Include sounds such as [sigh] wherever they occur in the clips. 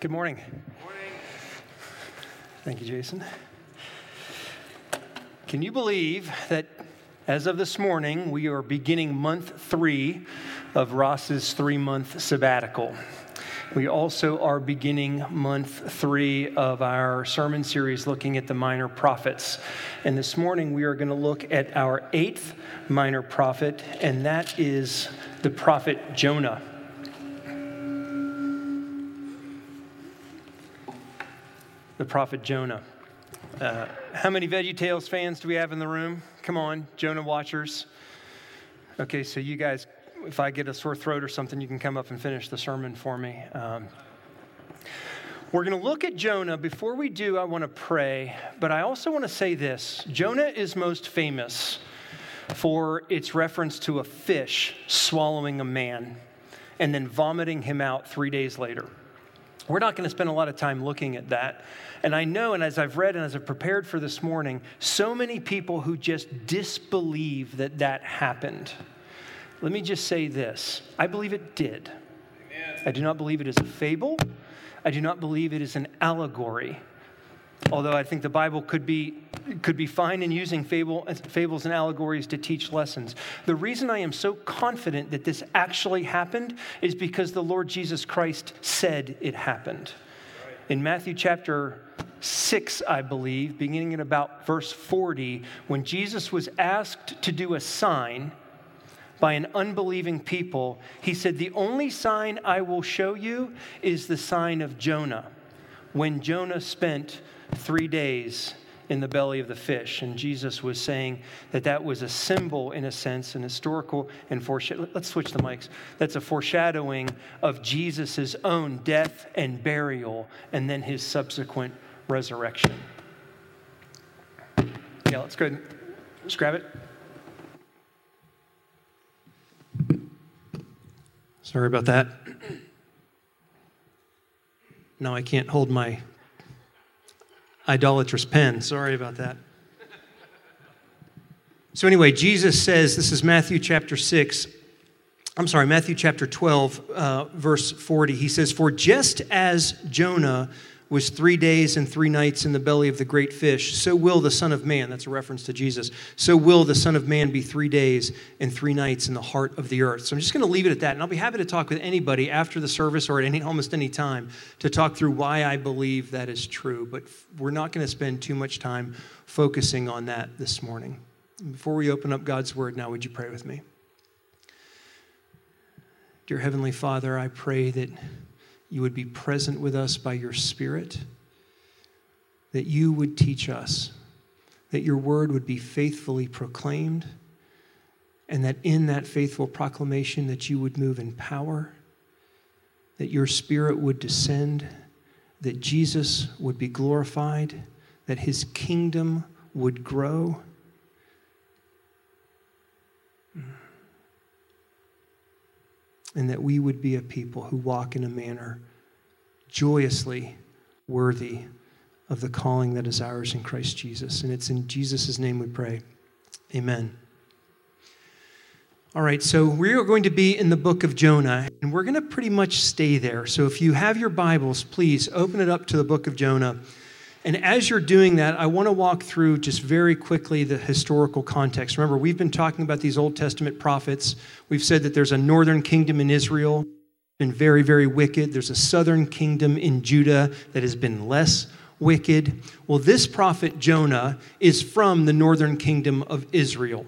Good morning. morning. Thank you, Jason. Can you believe that as of this morning, we are beginning month three of Ross's three month sabbatical? We also are beginning month three of our sermon series looking at the minor prophets. And this morning, we are going to look at our eighth minor prophet, and that is the prophet Jonah. The prophet Jonah. Uh, how many VeggieTales fans do we have in the room? Come on, Jonah watchers. Okay, so you guys, if I get a sore throat or something, you can come up and finish the sermon for me. Um, we're going to look at Jonah. Before we do, I want to pray, but I also want to say this Jonah is most famous for its reference to a fish swallowing a man and then vomiting him out three days later. We're not going to spend a lot of time looking at that. And I know, and as I've read and as I've prepared for this morning, so many people who just disbelieve that that happened. Let me just say this I believe it did. Amen. I do not believe it is a fable, I do not believe it is an allegory although I think the Bible could be, could be fine in using fable, fables and allegories to teach lessons. The reason I am so confident that this actually happened is because the Lord Jesus Christ said it happened. In Matthew chapter 6, I believe, beginning at about verse 40, when Jesus was asked to do a sign, by an unbelieving people, he said, The only sign I will show you is the sign of Jonah. When Jonah spent three days in the belly of the fish. And Jesus was saying that that was a symbol, in a sense, an historical and foreshadow. Let's switch the mics. That's a foreshadowing of Jesus' own death and burial and then his subsequent resurrection. Yeah, let's go ahead. Let's grab it. Sorry about that. [clears throat] Now I can't hold my idolatrous pen. Sorry about that. So, anyway, Jesus says, this is Matthew chapter 6. I'm sorry, Matthew chapter 12, uh, verse 40. He says, For just as Jonah was three days and three nights in the belly of the great fish, so will the Son of Man, that's a reference to Jesus, so will the Son of Man be three days and three nights in the heart of the earth. So I'm just going to leave it at that. And I'll be happy to talk with anybody after the service or at any, almost any time to talk through why I believe that is true. But we're not going to spend too much time focusing on that this morning. Before we open up God's word now, would you pray with me? Dear Heavenly Father, I pray that you would be present with us by your Spirit, that you would teach us, that your word would be faithfully proclaimed, and that in that faithful proclamation that you would move in power, that your Spirit would descend, that Jesus would be glorified, that his kingdom would grow and that we would be a people who walk in a manner joyously worthy of the calling that is ours in Christ Jesus. And it's in Jesus' name we pray. Amen. All right, so we are going to be in the book of Jonah, and we're going to pretty much stay there. So if you have your Bibles, please open it up to the book of Jonah. And as you're doing that, I want to walk through just very quickly the historical context. Remember, we've been talking about these Old Testament prophets. We've said that there's a northern kingdom in Israel, been very, very wicked. There's a southern kingdom in Judah that has been less wicked. Well, this prophet Jonah is from the northern kingdom of Israel.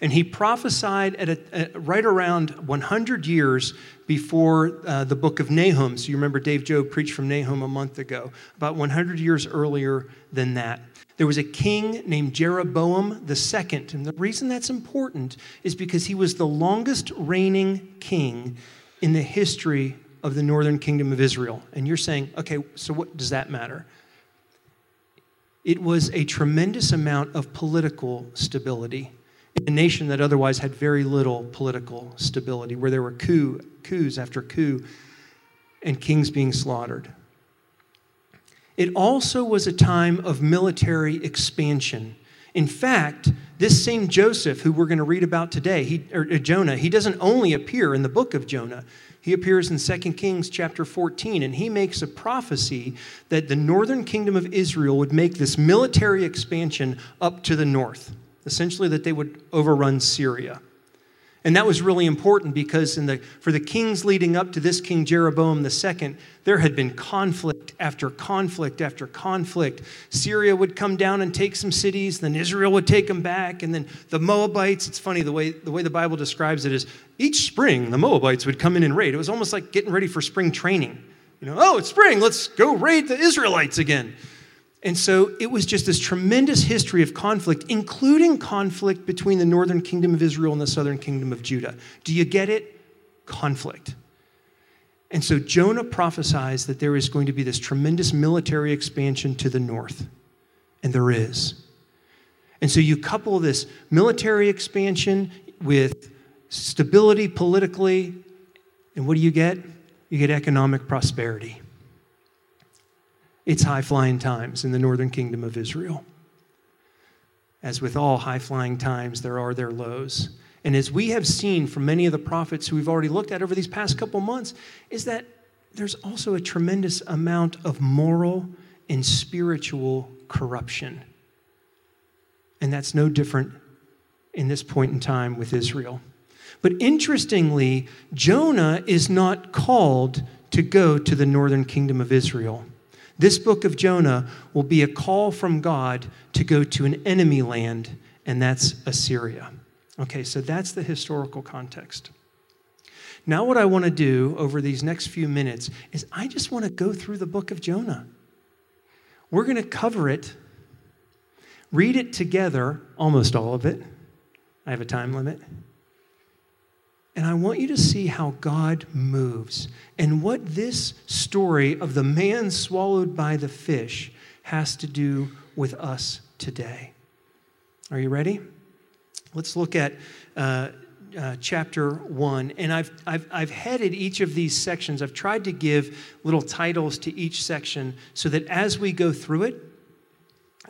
And he prophesied at, a, at right around 100 years before uh, the book of Nahum. So you remember Dave Job preached from Nahum a month ago, about 100 years earlier than that. There was a king named Jeroboam II. And the reason that's important is because he was the longest reigning king in the history of the northern kingdom of Israel. And you're saying, okay, so what does that matter? It was a tremendous amount of political stability a nation that otherwise had very little political stability, where there were coup, coups after coup and kings being slaughtered. It also was a time of military expansion In fact, this same Joseph, who we're going to read about today, he, or, or Jonah, he doesn't only appear in the book of Jonah. He appears in 2 Kings chapter 14, and he makes a prophecy that the northern kingdom of Israel would make this military expansion up to the north, essentially, that they would overrun Syria. And that was really important because the, for the kings leading up to this King Jeroboam II, there had been conflict after conflict after conflict. Syria would come down and take some cities, then Israel would take them back, and then the Moabites, it's funny, the way the, way the Bible describes it is each spring the Moabites would come in and raid. It was almost like getting ready for spring training. You know, oh, it's spring, let's go raid the Israelites again. And so it was just this tremendous history of conflict, including conflict between the northern kingdom of Israel and the southern kingdom of Judah. Do you get it? Conflict. And so Jonah prophesies that there is going to be this tremendous military expansion to the north. And there is. And so you couple this military expansion with stability politically, and what do you get? You get economic prosperity it's high flying times in the northern kingdom of Israel. As with all high flying times, there are their lows. And as we have seen from many of the prophets who we've already looked at over these past couple months, is that there's also a tremendous amount of moral and spiritual corruption. And that's no different in this point in time with Israel. But interestingly, Jonah is not called to go to the northern kingdom of Israel. This book of Jonah will be a call from God to go to an enemy land, and that's Assyria. Okay, so that's the historical context. Now, what I want to do over these next few minutes is I just want to go through the book of Jonah. We're going to cover it, read it together, almost all of it. I have a time limit. And I want you to see how God moves and what this story of the man swallowed by the fish has to do with us today. Are you ready? Let's look at uh, uh, chapter 1. And I've, I've, I've headed each of these sections, I've tried to give little titles to each section so that as we go through it,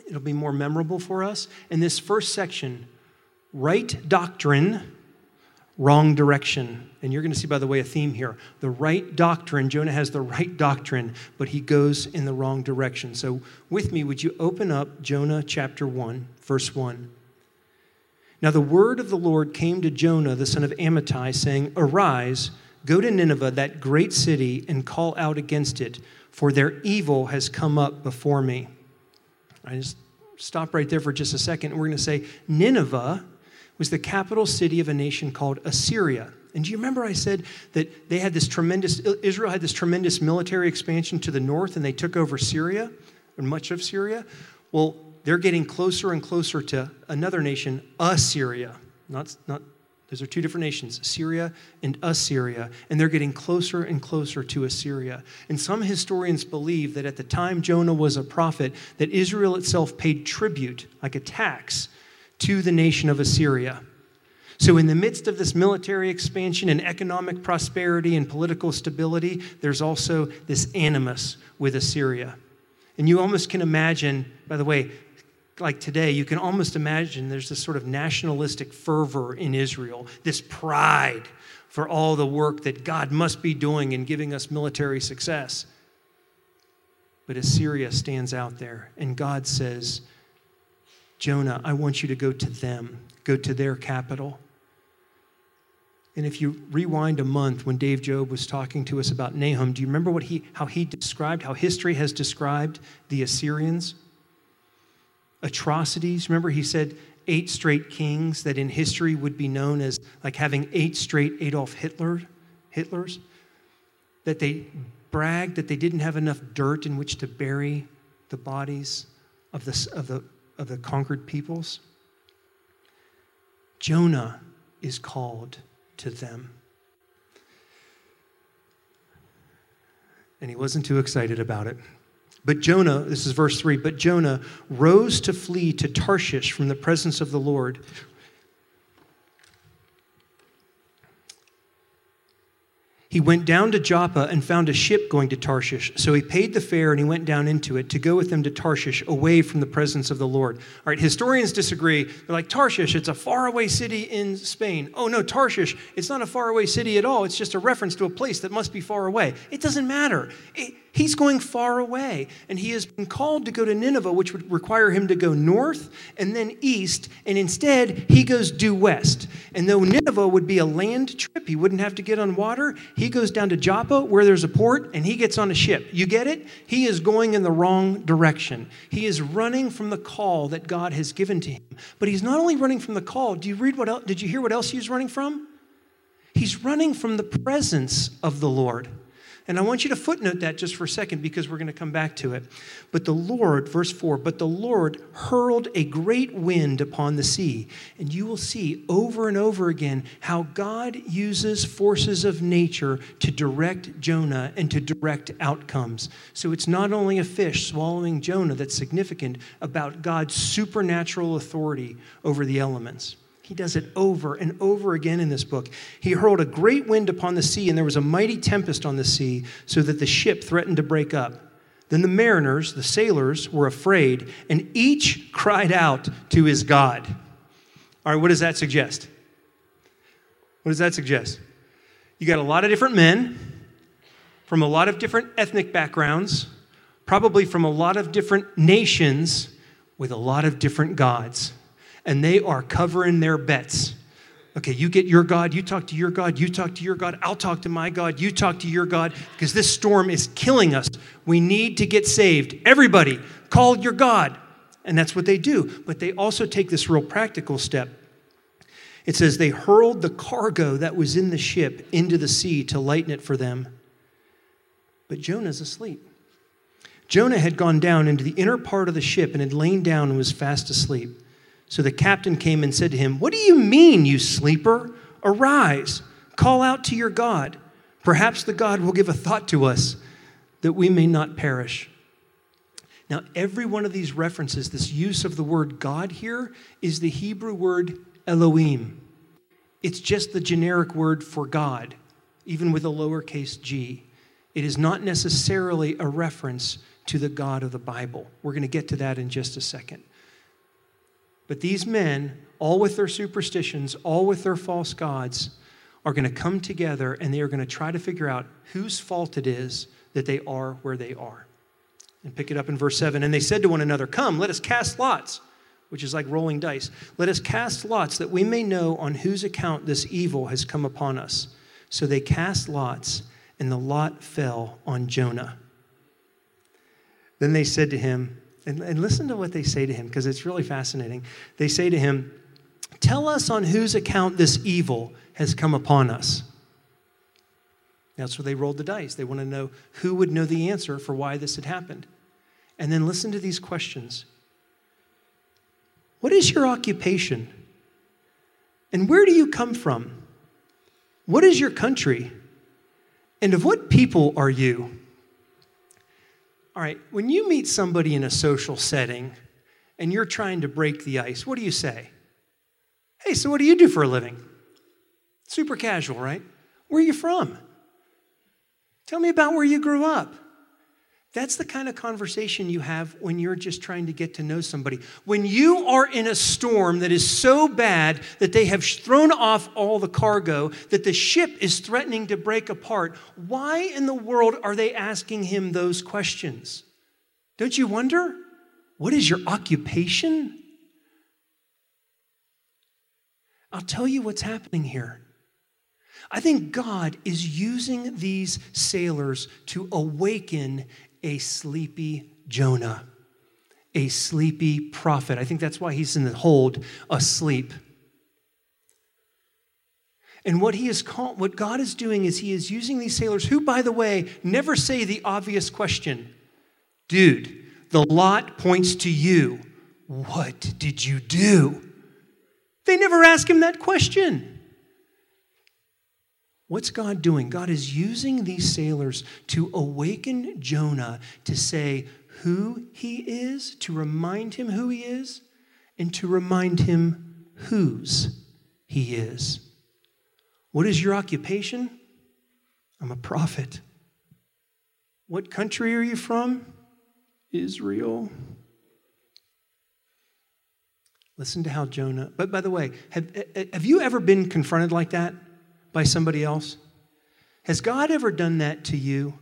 it'll be more memorable for us. In this first section, right doctrine wrong direction. And you're going to see, by the way, a theme here. The right doctrine, Jonah has the right doctrine, but he goes in the wrong direction. So, with me, would you open up Jonah chapter 1, verse 1? Now, the word of the Lord came to Jonah, the son of Amittai, saying, Arise, go to Nineveh, that great city, and call out against it, for their evil has come up before me. I just stop right there for just a second. We're going to say, Nineveh was the capital city of a nation called Assyria. And do you remember I said that they had this tremendous, Israel had this tremendous military expansion to the north and they took over Syria, or much of Syria? Well, they're getting closer and closer to another nation, Assyria. Not, not, those are two different nations, Syria and Assyria. And they're getting closer and closer to Assyria. And some historians believe that at the time Jonah was a prophet, that Israel itself paid tribute, like a tax, to the nation of Assyria. So, in the midst of this military expansion and economic prosperity and political stability, there's also this animus with Assyria. And you almost can imagine, by the way, like today, you can almost imagine there's this sort of nationalistic fervor in Israel, this pride for all the work that God must be doing in giving us military success. But Assyria stands out there, and God says, Jonah, I want you to go to them, go to their capital. And if you rewind a month when Dave Job was talking to us about Nahum, do you remember what he, how he described, how history has described the Assyrians? Atrocities. Remember, he said eight straight kings that in history would be known as like having eight straight Adolf Hitler, Hitlers. That they bragged that they didn't have enough dirt in which to bury the bodies of the, of the of the conquered peoples. Jonah is called to them. And he wasn't too excited about it. But Jonah, this is verse 3, but Jonah rose to flee to Tarshish from the presence of the Lord. He went down to Joppa and found a ship going to Tarshish. So he paid the fare and he went down into it to go with them to Tarshish, away from the presence of the Lord. All right, historians disagree. They're like, Tarshish, it's a faraway city in Spain. Oh, no, Tarshish, it's not a faraway city at all. It's just a reference to a place that must be far away. It doesn't matter. It, He's going far away, and he has been called to go to Nineveh, which would require him to go north and then east, and instead he goes due west. And though Nineveh would be a land trip, he wouldn't have to get on water, he goes down to Joppa, where there's a port, and he gets on a ship. You get it? He is going in the wrong direction. He is running from the call that God has given to him. But he's not only running from the call, do you read what else, did you hear what else he's running from? He's running from the presence of the Lord. And I want you to footnote that just for a second because we're going to come back to it. But the Lord, verse 4, but the Lord hurled a great wind upon the sea. And you will see over and over again how God uses forces of nature to direct Jonah and to direct outcomes. So it's not only a fish swallowing Jonah that's significant about God's supernatural authority over the elements. He does it over and over again in this book. He hurled a great wind upon the sea, and there was a mighty tempest on the sea, so that the ship threatened to break up. Then the mariners, the sailors, were afraid, and each cried out to his God. All right, what does that suggest? What does that suggest? You got a lot of different men from a lot of different ethnic backgrounds, probably from a lot of different nations with a lot of different gods and they are covering their bets. Okay, you get your God, you talk to your God, you talk to your God, I'll talk to my God, you talk to your God, because this storm is killing us. We need to get saved. Everybody, call your God. And that's what they do. But they also take this real practical step. It says they hurled the cargo that was in the ship into the sea to lighten it for them. But Jonah's asleep. Jonah had gone down into the inner part of the ship and had lain down and was fast asleep. So the captain came and said to him, What do you mean, you sleeper? Arise, call out to your God. Perhaps the God will give a thought to us that we may not perish. Now, every one of these references, this use of the word God here, is the Hebrew word Elohim. It's just the generic word for God, even with a lowercase g. It is not necessarily a reference to the God of the Bible. We're going to get to that in just a second. But these men, all with their superstitions, all with their false gods, are going to come together and they are going to try to figure out whose fault it is that they are where they are. And pick it up in verse 7. And they said to one another, Come, let us cast lots, which is like rolling dice. Let us cast lots that we may know on whose account this evil has come upon us. So they cast lots, and the lot fell on Jonah. Then they said to him, and, and listen to what they say to him because it's really fascinating. They say to him, Tell us on whose account this evil has come upon us. That's where they rolled the dice. They want to know who would know the answer for why this had happened. And then listen to these questions What is your occupation? And where do you come from? What is your country? And of what people are you? All right, when you meet somebody in a social setting and you're trying to break the ice, what do you say? Hey, so what do you do for a living? Super casual, right? Where are you from? Tell me about where you grew up. That's the kind of conversation you have when you're just trying to get to know somebody. When you are in a storm that is so bad that they have thrown off all the cargo, that the ship is threatening to break apart, why in the world are they asking him those questions? Don't you wonder? What is your occupation? I'll tell you what's happening here. I think God is using these sailors to awaken a sleepy Jonah, a sleepy prophet. I think that's why he's in the hold asleep. And what he is called, what God is doing is he is using these sailors who, by the way, never say the obvious question. Dude, the lot points to you. What did you do? They never ask him that question. What's God doing? God is using these sailors to awaken Jonah to say who he is, to remind him who he is, and to remind him whose he is. What is your occupation? I'm a prophet. What country are you from? Israel. Listen to how Jonah, but by the way, have, have you ever been confronted like that by somebody else? Has God ever done that to you?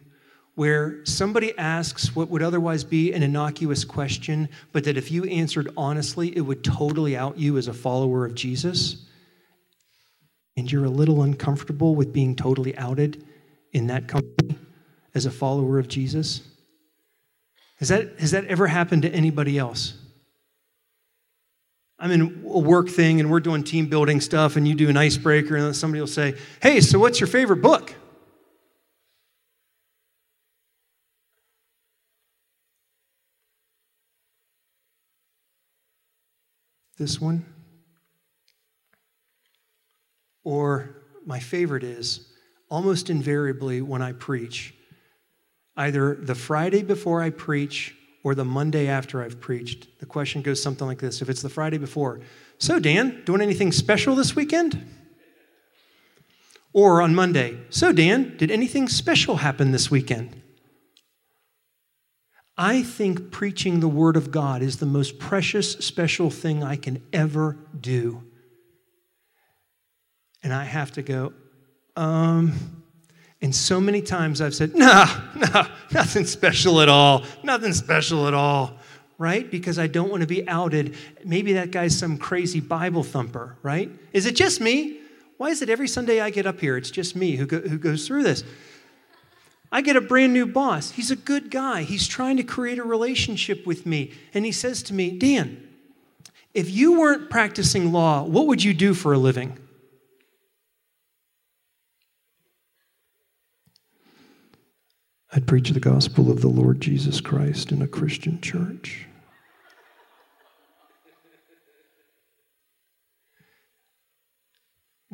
Where somebody asks what would otherwise be an innocuous question, but that if you answered honestly, it would totally out you as a follower of Jesus? And you're a little uncomfortable with being totally outed in that company as a follower of Jesus? Has that, has that ever happened to anybody else? I'm in a work thing and we're doing team building stuff, and you do an icebreaker, and somebody will say, Hey, so what's your favorite book? This one? Or my favorite is almost invariably when I preach, either the Friday before I preach or the Monday after I've preached, the question goes something like this. If it's the Friday before, so Dan, doing anything special this weekend? Or on Monday, so Dan, did anything special happen this weekend? I think preaching the Word of God is the most precious, special thing I can ever do. And I have to go, um, and so many times I've said, no, no, nothing special at all, nothing special at all, right? Because I don't want to be outed. Maybe that guy's some crazy Bible thumper, right? Is it just me? Why is it every Sunday I get up here, it's just me who, go, who goes through this? I get a brand new boss. He's a good guy. He's trying to create a relationship with me. And he says to me, Dan, if you weren't practicing law, what would you do for a living? I'd preach the gospel of the Lord Jesus Christ in a Christian church.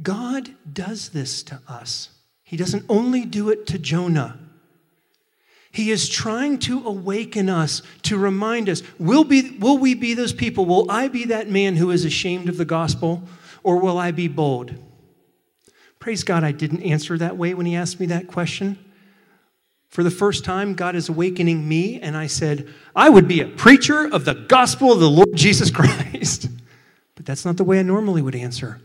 God does this to us. He doesn't only do it to Jonah. He is trying to awaken us, to remind us will, be, will we be those people? Will I be that man who is ashamed of the gospel, or will I be bold? Praise God, I didn't answer that way when he asked me that question. For the first time, God is awakening me, and I said, I would be a preacher of the gospel of the Lord Jesus Christ. [laughs] but that's not the way I normally would answer.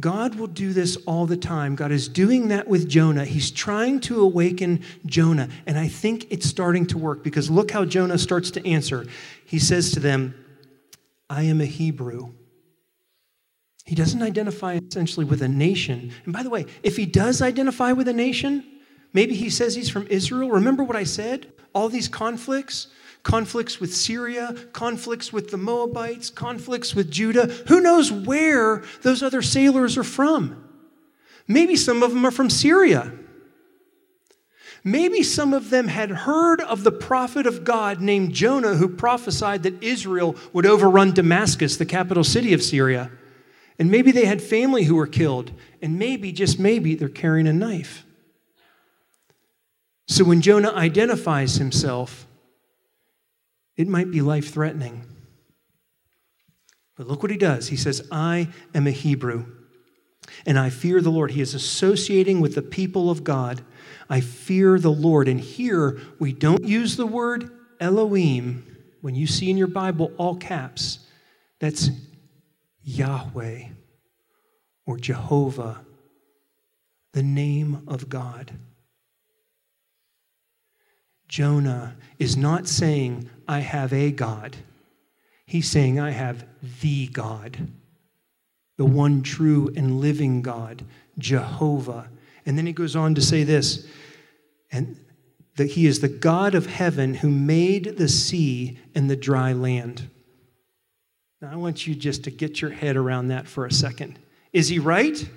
God will do this all the time. God is doing that with Jonah. He's trying to awaken Jonah. And I think it's starting to work because look how Jonah starts to answer. He says to them, I am a Hebrew. He doesn't identify essentially with a nation. And by the way, if he does identify with a nation, maybe he says he's from Israel. Remember what I said? All these conflicts conflicts with Syria, conflicts with the Moabites, conflicts with Judah. Who knows where those other sailors are from? Maybe some of them are from Syria. Maybe some of them had heard of the prophet of God named Jonah who prophesied that Israel would overrun Damascus, the capital city of Syria. And maybe they had family who were killed. And maybe, just maybe, they're carrying a knife. So when Jonah identifies himself, it might be life threatening. But look what he does. He says, I am a Hebrew, and I fear the Lord. He is associating with the people of God. I fear the Lord. And here we don't use the word Elohim. When you see in your Bible all caps, that's Yahweh or Jehovah, the name of God. Jonah is not saying, I have a God. He's saying, I have the God, the one true and living God, Jehovah. And then he goes on to say this, and that he is the God of heaven who made the sea and the dry land. Now, I want you just to get your head around that for a second. Is he right?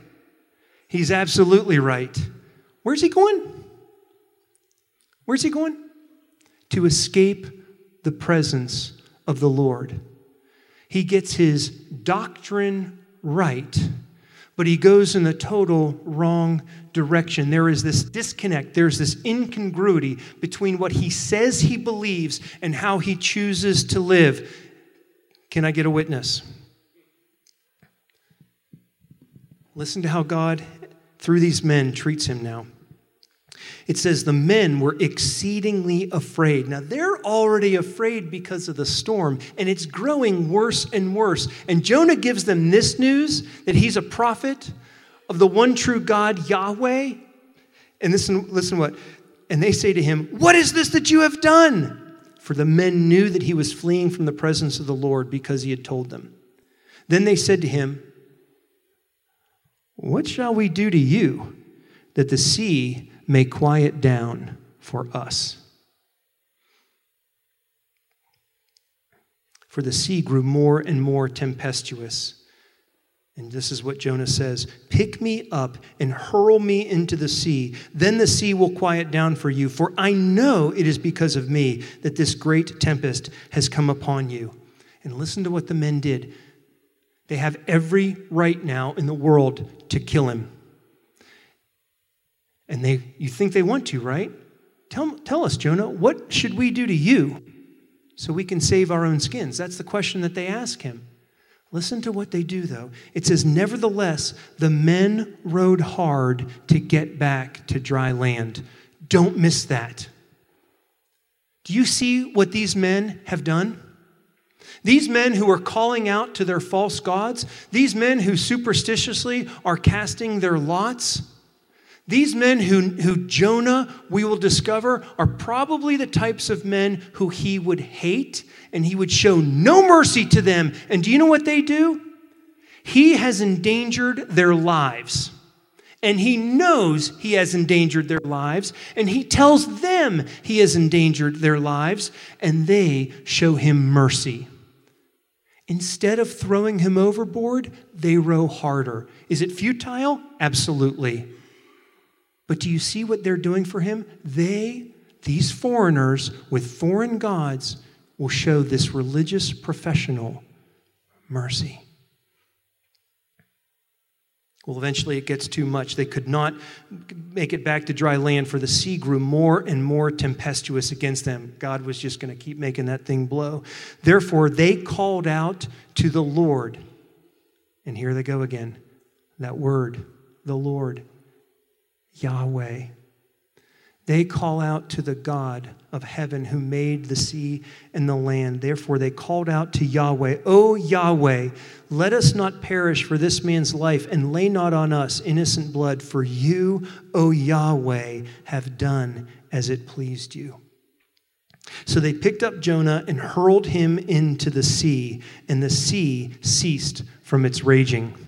He's absolutely right. Where's he going? Where's he going? To escape the presence of the Lord. He gets his doctrine right, but he goes in the total wrong direction. There is this disconnect, there's this incongruity between what he says he believes and how he chooses to live. Can I get a witness? Listen to how God through these men, treats him now. It says the men were exceedingly afraid. Now they're already afraid because of the storm, and it's growing worse and worse. And Jonah gives them this news that he's a prophet of the one true God, Yahweh. And listen, listen what? And they say to him, What is this that you have done? For the men knew that he was fleeing from the presence of the Lord because he had told them. Then they said to him, What shall we do to you that the sea may quiet down for us? For the sea grew more and more tempestuous. And this is what Jonah says Pick me up and hurl me into the sea. Then the sea will quiet down for you. For I know it is because of me that this great tempest has come upon you. And listen to what the men did. They have every right now in the world to kill him. And they, you think they want to, right? Tell, tell us, Jonah, what should we do to you so we can save our own skins? That's the question that they ask him. Listen to what they do, though. It says, Nevertheless, the men rowed hard to get back to dry land. Don't miss that. Do you see what these men have done? These men who are calling out to their false gods, these men who superstitiously are casting their lots, these men who, who Jonah, we will discover, are probably the types of men who he would hate and he would show no mercy to them. And do you know what they do? He has endangered their lives. And he knows he has endangered their lives. And he tells them he has endangered their lives. And they show him mercy. Instead of throwing him overboard, they row harder. Is it futile? Absolutely. But do you see what they're doing for him? They, these foreigners with foreign gods, will show this religious professional mercy. Well, eventually it gets too much. They could not make it back to dry land, for the sea grew more and more tempestuous against them. God was just going to keep making that thing blow. Therefore, they called out to the Lord. And here they go again that word, the Lord. Yahweh. They call out to the God of heaven who made the sea and the land. Therefore, they called out to Yahweh, O Yahweh, let us not perish for this man's life, and lay not on us innocent blood, for you, O Yahweh, have done as it pleased you. So they picked up Jonah and hurled him into the sea, and the sea ceased from its raging.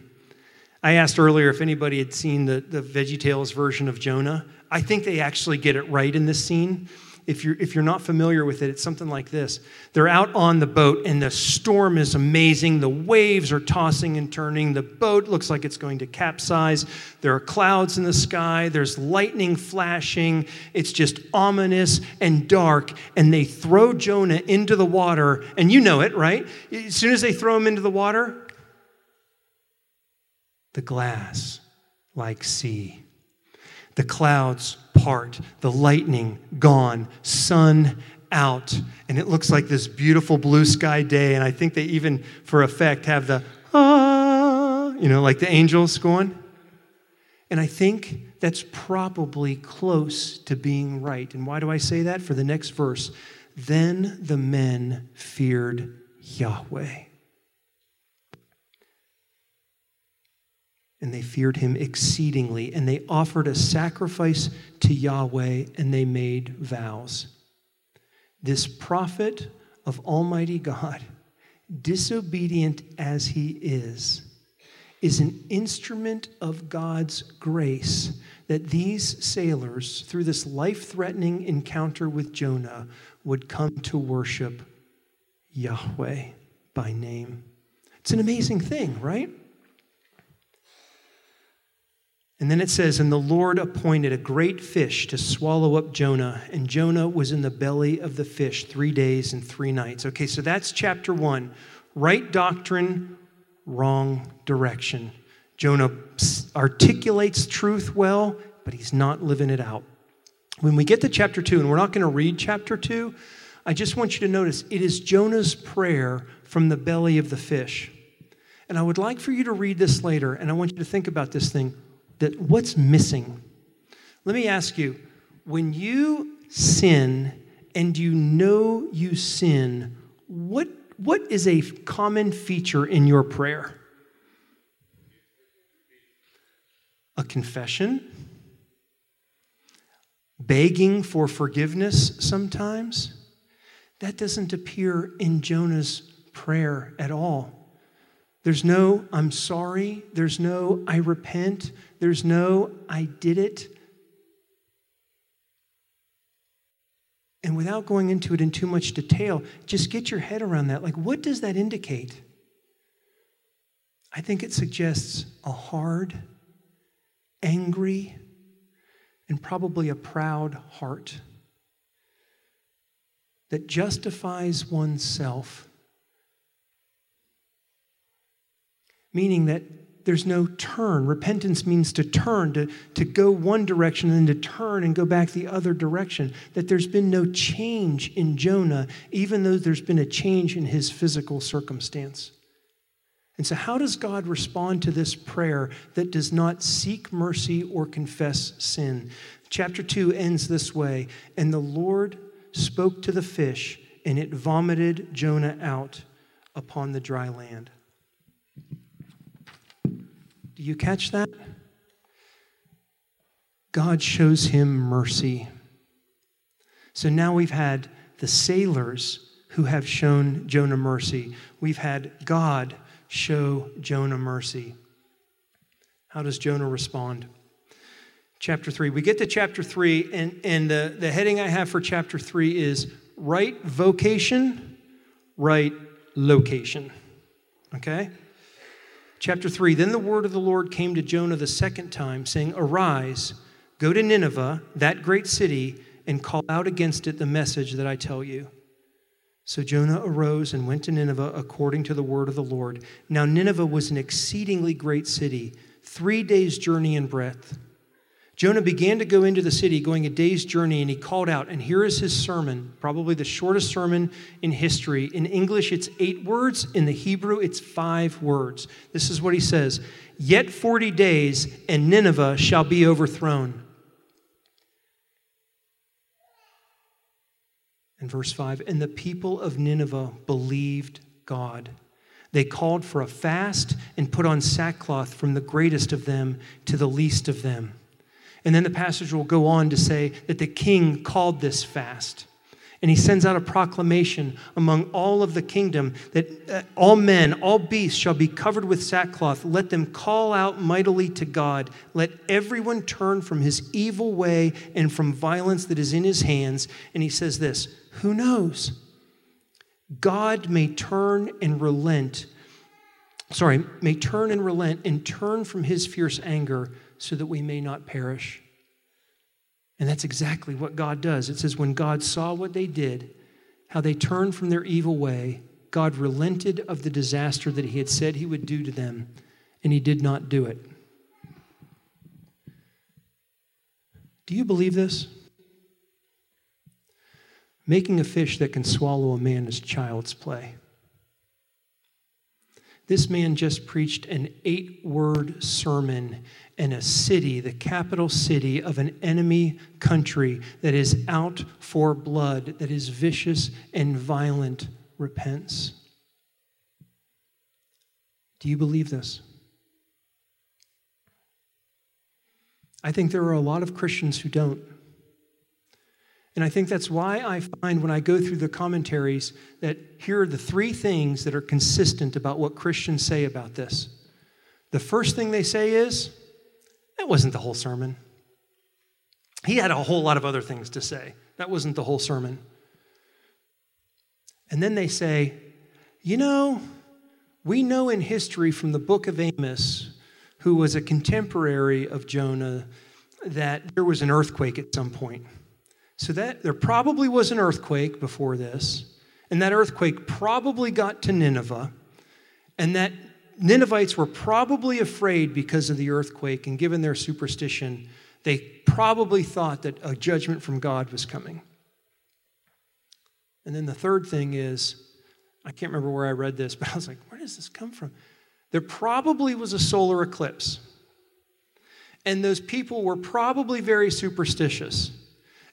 I asked earlier if anybody had seen the, the VeggieTales version of Jonah. I think they actually get it right in this scene. If you're, if you're not familiar with it, it's something like this. They're out on the boat, and the storm is amazing. The waves are tossing and turning. The boat looks like it's going to capsize. There are clouds in the sky. There's lightning flashing. It's just ominous and dark. And they throw Jonah into the water, and you know it, right? As soon as they throw him into the water, the glass like sea. The clouds part, the lightning gone, sun out, and it looks like this beautiful blue sky day. And I think they even, for effect, have the ah, you know, like the angels going. And I think that's probably close to being right. And why do I say that? For the next verse. Then the men feared Yahweh. And they feared him exceedingly. And they offered a sacrifice to Yahweh and they made vows. This prophet of Almighty God, disobedient as he is, is an instrument of God's grace that these sailors, through this life threatening encounter with Jonah, would come to worship Yahweh by name. It's an amazing thing, right? And then it says, And the Lord appointed a great fish to swallow up Jonah, and Jonah was in the belly of the fish three days and three nights. Okay, so that's chapter one. Right doctrine, wrong direction. Jonah articulates truth well, but he's not living it out. When we get to chapter two, and we're not going to read chapter two, I just want you to notice it is Jonah's prayer from the belly of the fish. And I would like for you to read this later, and I want you to think about this thing. That what's missing? Let me ask you when you sin and you know you sin, what, what is a common feature in your prayer? A confession? Begging for forgiveness sometimes? That doesn't appear in Jonah's prayer at all. There's no, I'm sorry. There's no, I repent. There's no, I did it. And without going into it in too much detail, just get your head around that. Like, what does that indicate? I think it suggests a hard, angry, and probably a proud heart that justifies oneself meaning that there's no turn. Repentance means to turn, to, to go one direction and then to turn and go back the other direction. That there's been no change in Jonah, even though there's been a change in his physical circumstance. And so, how does God respond to this prayer that does not seek mercy or confess sin? Chapter 2 ends this way And the Lord spoke to the fish, and it vomited Jonah out upon the dry land. Do you catch that? God shows him mercy. So now we've had the sailors who have shown Jonah mercy. We've had God show Jonah mercy. How does Jonah respond? Chapter 3. We get to chapter 3, and, and the, the heading I have for chapter 3 is right vocation, right location. Okay? Chapter 3 Then the word of the Lord came to Jonah the second time, saying, Arise, go to Nineveh, that great city, and call out against it the message that I tell you. So Jonah arose and went to Nineveh according to the word of the Lord. Now, Nineveh was an exceedingly great city, three days' journey in breadth. Jonah began to go into the city, going a day's journey, and he called out. And here is his sermon, probably the shortest sermon in history. In English, it's eight words. In the Hebrew, it's five words. This is what he says Yet 40 days, and Nineveh shall be overthrown. And verse 5 And the people of Nineveh believed God. They called for a fast and put on sackcloth from the greatest of them to the least of them. And then the passage will go on to say that the king called this fast. And he sends out a proclamation among all of the kingdom that uh, all men, all beasts shall be covered with sackcloth. Let them call out mightily to God. Let everyone turn from his evil way and from violence that is in his hands. And he says this Who knows? God may turn and relent, sorry, may turn and relent and turn from his fierce anger so that we may not perish. And that's exactly what God does. It says, when God saw what they did, how they turned from their evil way, God relented of the disaster that He had said He would do to them, and He did not do it. Do you believe this? Making a fish that can swallow a man is child's play. This man just preached an eight word sermon in a city, the capital city of an enemy country that is out for blood, that is vicious and violent, repents. Do you believe this? I think there are a lot of Christians who don't. And I think that's why I find when I go through the commentaries that here are the three things that are consistent about what Christians say about this. The first thing they say is, that wasn't the whole sermon. He had a whole lot of other things to say. That wasn't the whole sermon. And then they say, you know, we know in history from the book of Amos, who was a contemporary of Jonah, that there was an earthquake at some point. So that there probably was an earthquake before this, and that earthquake probably got to Nineveh, and that Ninevites were probably afraid because of the earthquake, and given their superstition, they probably thought that a judgment from God was coming. And then the third thing is, I can't remember where I read this, [laughs] but I was like, where does this come from? There probably was a solar eclipse. And those people were probably very superstitious.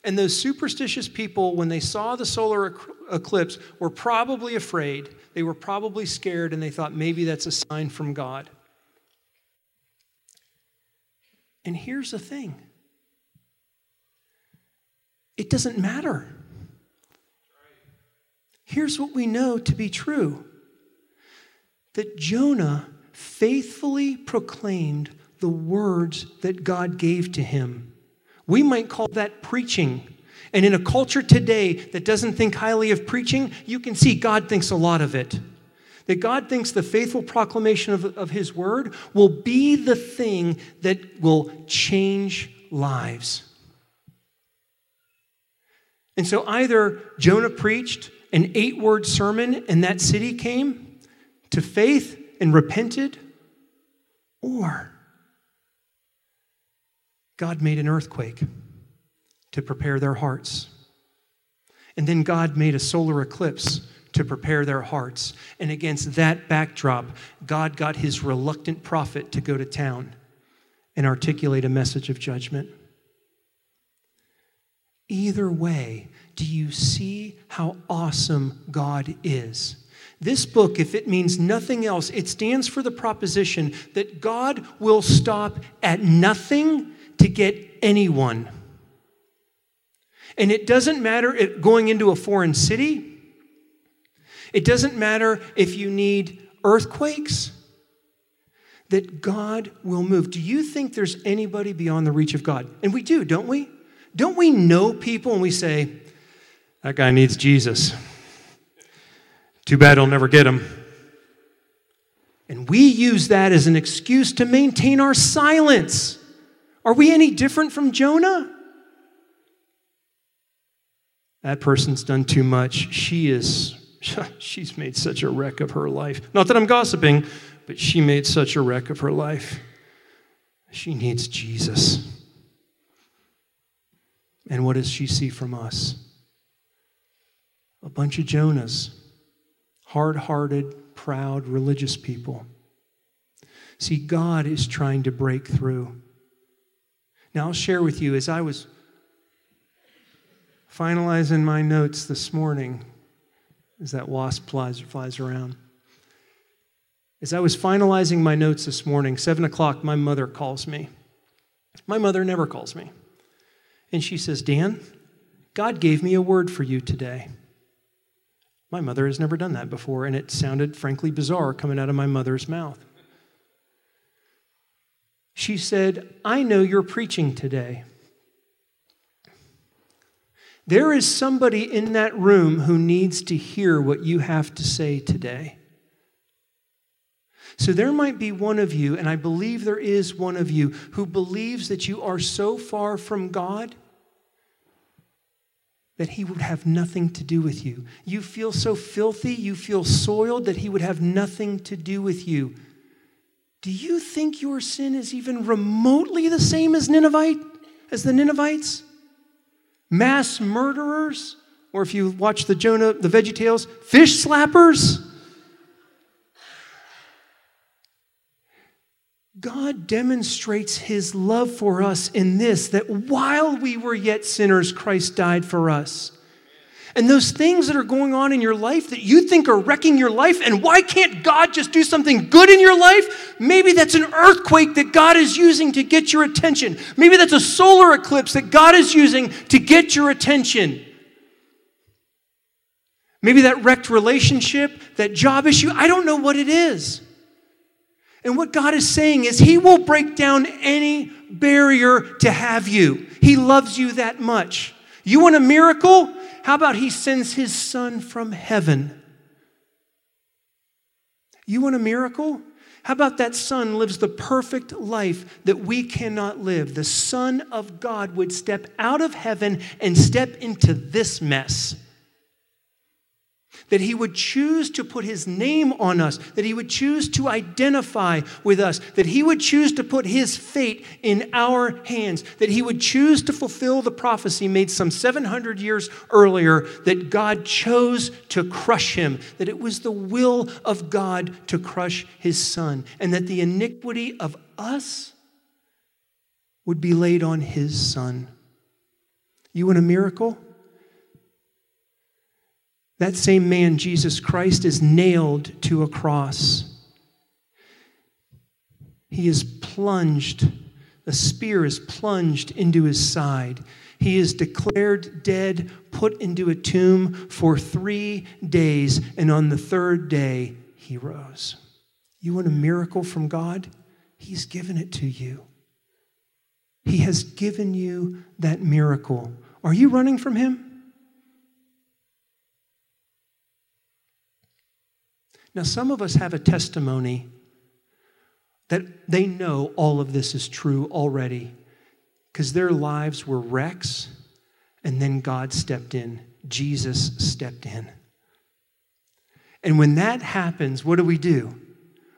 And those superstitious people, when they saw the solar eclipse, were probably afraid. They were probably scared, and they thought maybe that's a sign from God. And here's the thing it doesn't matter. Here's what we know to be true that Jonah faithfully proclaimed the words that God gave to him. We might call that preaching. And in a culture today that doesn't think highly of preaching, you can see God thinks a lot of it. That God thinks the faithful proclamation of, of His word will be the thing that will change lives. And so either Jonah preached an eight word sermon and that city came to faith and repented, or God made an earthquake to prepare their hearts. And then God made a solar eclipse to prepare their hearts. And against that backdrop, God got his reluctant prophet to go to town and articulate a message of judgment. Either way, do you see how awesome God is? This book, if it means nothing else, it stands for the proposition that God will stop at nothing to get anyone. And it doesn't matter if going into a foreign city, it doesn't matter if you need earthquakes, that God will move. Do you think there's anybody beyond the reach of God? And we do, don't we? Don't we know people and we say, that guy needs Jesus? Too bad he'll never get him. And we use that as an excuse to maintain our silence. Are we any different from Jonah? That person's done too much. She is, [laughs] she's made such a wreck of her life. Not that I'm gossiping, but she made such a wreck of her life. She needs Jesus. And what does she see from us? A bunch of Jonahs, hard hearted, proud, religious people. See, God is trying to break through. Now, I'll share with you as I was finalizing my notes this morning, as that wasp flies, flies around. As I was finalizing my notes this morning, 7 o'clock, my mother calls me. My mother never calls me. And she says, Dan, God gave me a word for you today. My mother has never done that before, and it sounded frankly bizarre coming out of my mother's mouth. She said, I know you're preaching today. There is somebody in that room who needs to hear what you have to say today. So there might be one of you, and I believe there is one of you, who believes that you are so far from God that he would have nothing to do with you. You feel so filthy, you feel soiled that he would have nothing to do with you. Do you think your sin is even remotely the same as Ninevite, as the Ninevites? Mass murderers, or if you watch the Jonah, the Veggie Tales, fish slappers? God demonstrates his love for us in this that while we were yet sinners, Christ died for us. And those things that are going on in your life that you think are wrecking your life, and why can't God just do something good in your life? Maybe that's an earthquake that God is using to get your attention. Maybe that's a solar eclipse that God is using to get your attention. Maybe that wrecked relationship, that job issue, I don't know what it is. And what God is saying is, He will break down any barrier to have you. He loves you that much. You want a miracle? How about He sends His Son from heaven? You want a miracle? How about that son lives the perfect life that we cannot live? The Son of God would step out of heaven and step into this mess that he would choose to put his name on us, that he would choose to identify with us, that he would choose to put his fate in our hands, that he would choose to fulfill the prophecy made some 700 years earlier that God chose to crush him, that it was the will of God to crush his son, and that the iniquity of us would be laid on his son. You want a miracle? That same man, Jesus Christ, is nailed to a cross. He is plunged, a spear is plunged into his side. He is declared dead, put into a tomb for three days, and on the third day, he rose. You want a miracle from God? He's given it to you. He has given you that miracle. Are you running from Him? Now, some of us have a testimony that they know all of this is true already because their lives were wrecks and then God stepped in. Jesus stepped in. And when that happens, what do we do?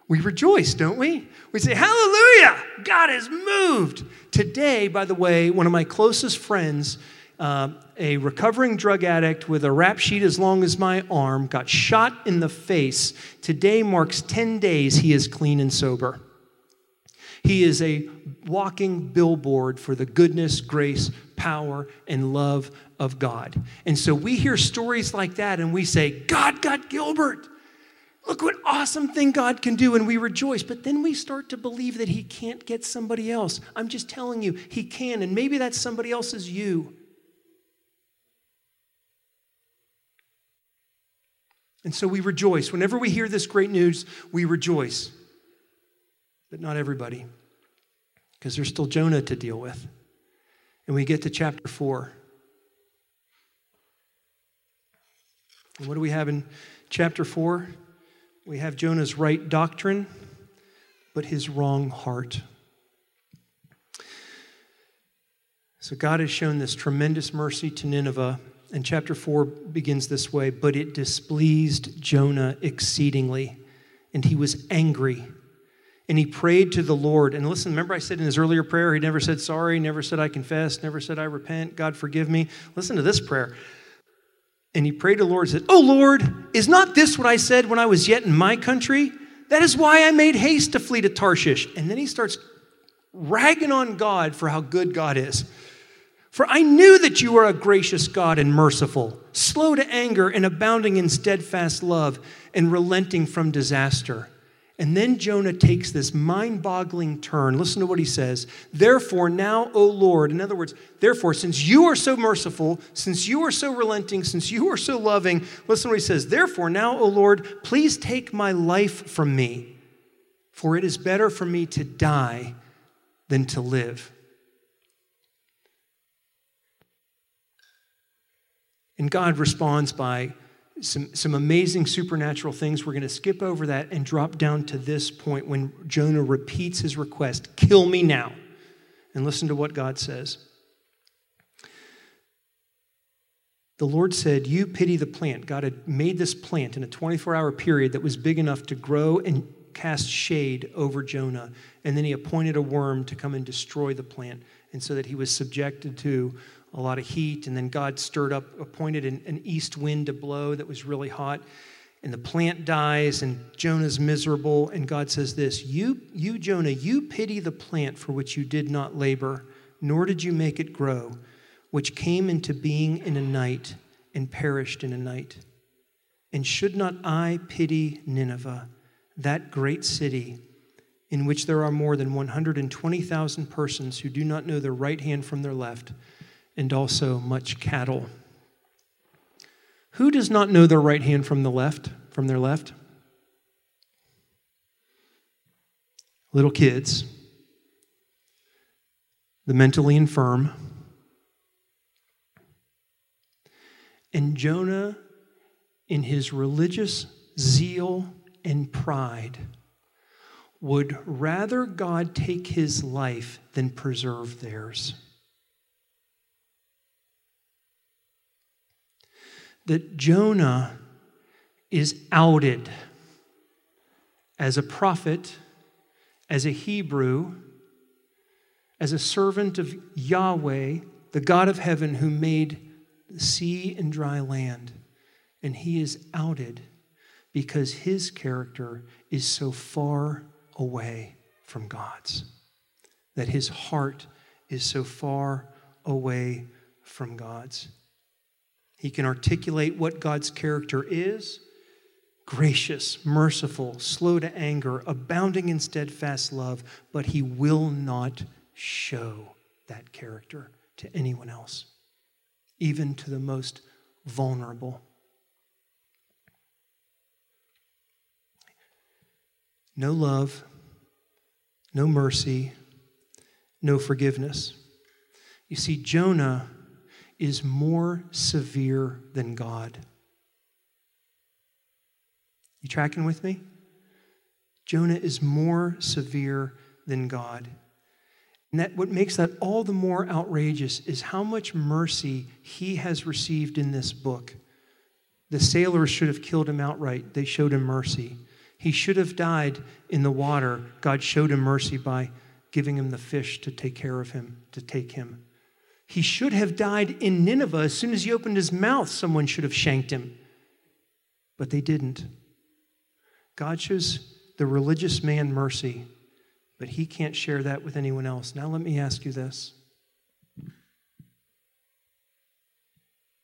We rejoice, don't we? We say, Hallelujah! God has moved. Today, by the way, one of my closest friends, uh, a recovering drug addict with a rap sheet as long as my arm, got shot in the face. Today marks 10 days he is clean and sober. He is a walking billboard for the goodness, grace, power, and love of God. And so we hear stories like that and we say, God got Gilbert. Look what awesome thing God can do, and we rejoice. But then we start to believe that He can't get somebody else. I'm just telling you, He can, and maybe that somebody else is you. And so we rejoice. Whenever we hear this great news, we rejoice. But not everybody, because there's still Jonah to deal with. And we get to chapter 4. And what do we have in chapter 4? We have Jonah's right doctrine, but his wrong heart. So God has shown this tremendous mercy to Nineveh. And chapter 4 begins this way But it displeased Jonah exceedingly, and he was angry. And he prayed to the Lord. And listen, remember I said in his earlier prayer, he never said sorry, never said I confess, never said I repent, God forgive me. Listen to this prayer. And he prayed to the Lord and said, Oh Lord, is not this what I said when I was yet in my country? That is why I made haste to flee to Tarshish. And then he starts ragging on God for how good God is. For I knew that you are a gracious God and merciful, slow to anger and abounding in steadfast love and relenting from disaster and then Jonah takes this mind boggling turn. Listen to what he says. Therefore, now, O Lord, in other words, therefore, since you are so merciful, since you are so relenting, since you are so loving, listen to what he says. Therefore, now, O Lord, please take my life from me, for it is better for me to die than to live. And God responds by some, some amazing supernatural things. We're going to skip over that and drop down to this point when Jonah repeats his request kill me now. And listen to what God says. The Lord said, You pity the plant. God had made this plant in a 24 hour period that was big enough to grow and cast shade over Jonah. And then he appointed a worm to come and destroy the plant. And so that he was subjected to a lot of heat, and then God stirred up, appointed an, an east wind to blow that was really hot, and the plant dies, and Jonah's miserable, and God says this You, you Jonah, you pity the plant for which you did not labor, nor did you make it grow, which came into being in a night and perished in a night. And should not I pity Nineveh, that great city? in which there are more than 120,000 persons who do not know their right hand from their left, and also much cattle. Who does not know their right hand from the left, from their left? Little kids, the mentally infirm. And Jonah, in his religious zeal and pride, would rather God take his life than preserve theirs. That Jonah is outed as a prophet, as a Hebrew, as a servant of Yahweh, the God of heaven who made the sea and dry land. And he is outed because his character is so far away from God's that his heart is so far away from God's. He can articulate what God's character is gracious, merciful, slow to anger, abounding in steadfast love, but he will not show that character to anyone else, even to the most vulnerable. No love, no mercy, no forgiveness. You see, Jonah is more severe than God. You tracking with me? Jonah is more severe than God. And that what makes that all the more outrageous is how much mercy he has received in this book. The sailors should have killed him outright. They showed him mercy. He should have died in the water. God showed him mercy by giving him the fish to take care of him, to take him. He should have died in Nineveh. As soon as he opened his mouth, someone should have shanked him. But they didn't. God shows the religious man mercy, but he can't share that with anyone else. Now, let me ask you this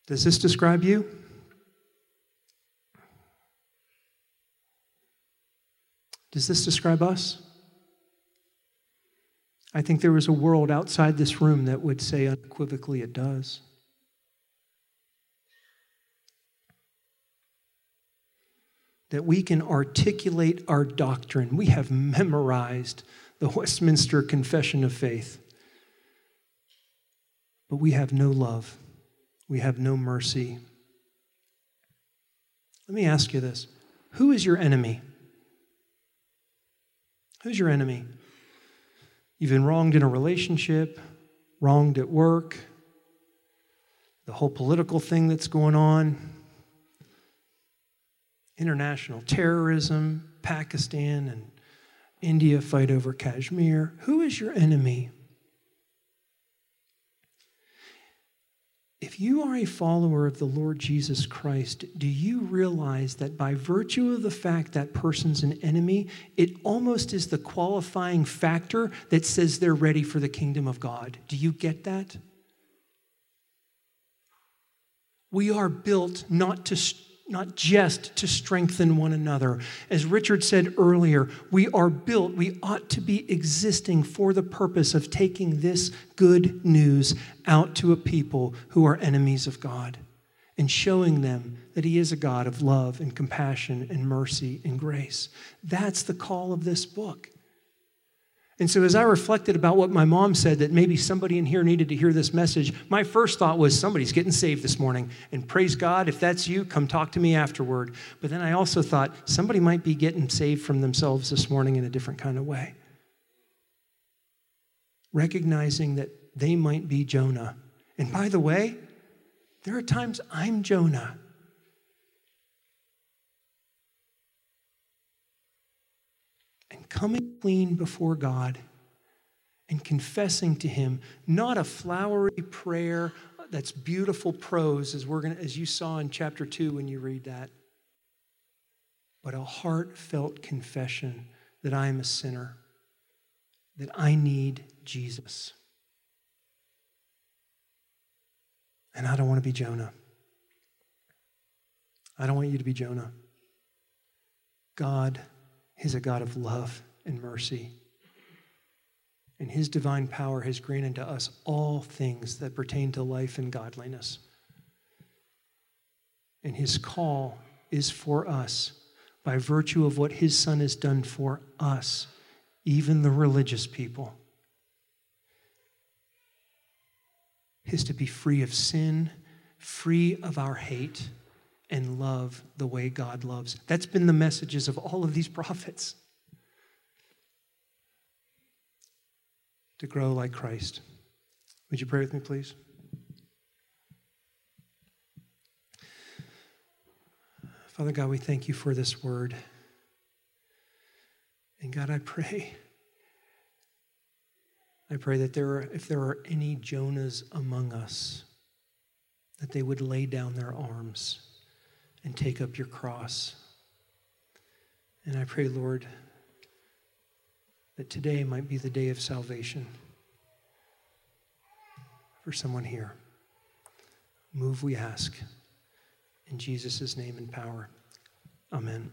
Does this describe you? Does this describe us? I think there is a world outside this room that would say unequivocally it does. that we can articulate our doctrine. We have memorized the Westminster Confession of Faith, but we have no love, we have no mercy. Let me ask you this Who is your enemy? Who's your enemy? You've been wronged in a relationship, wronged at work, the whole political thing that's going on international terrorism, Pakistan and India fight over Kashmir. Who is your enemy? If you are a follower of the Lord Jesus Christ, do you realize that by virtue of the fact that person's an enemy, it almost is the qualifying factor that says they're ready for the kingdom of God? Do you get that? We are built not to not just to strengthen one another. As Richard said earlier, we are built, we ought to be existing for the purpose of taking this good news out to a people who are enemies of God and showing them that He is a God of love and compassion and mercy and grace. That's the call of this book. And so, as I reflected about what my mom said, that maybe somebody in here needed to hear this message, my first thought was somebody's getting saved this morning. And praise God, if that's you, come talk to me afterward. But then I also thought somebody might be getting saved from themselves this morning in a different kind of way. Recognizing that they might be Jonah. And by the way, there are times I'm Jonah. Coming clean before God and confessing to Him, not a flowery prayer that's beautiful prose, as, we're gonna, as you saw in chapter 2 when you read that, but a heartfelt confession that I am a sinner, that I need Jesus. And I don't want to be Jonah. I don't want you to be Jonah. God is a God of love and mercy. And his divine power has granted to us all things that pertain to life and godliness. And his call is for us by virtue of what his son has done for us, even the religious people, is to be free of sin, free of our hate and love the way God loves. That's been the messages of all of these prophets. To grow like Christ. Would you pray with me, please? Father God, we thank you for this word. And God, I pray, I pray that there are, if there are any Jonahs among us, that they would lay down their arms and take up your cross. And I pray, Lord, that today might be the day of salvation. for someone here. Move, we ask. In Jesus' name and power. Amen.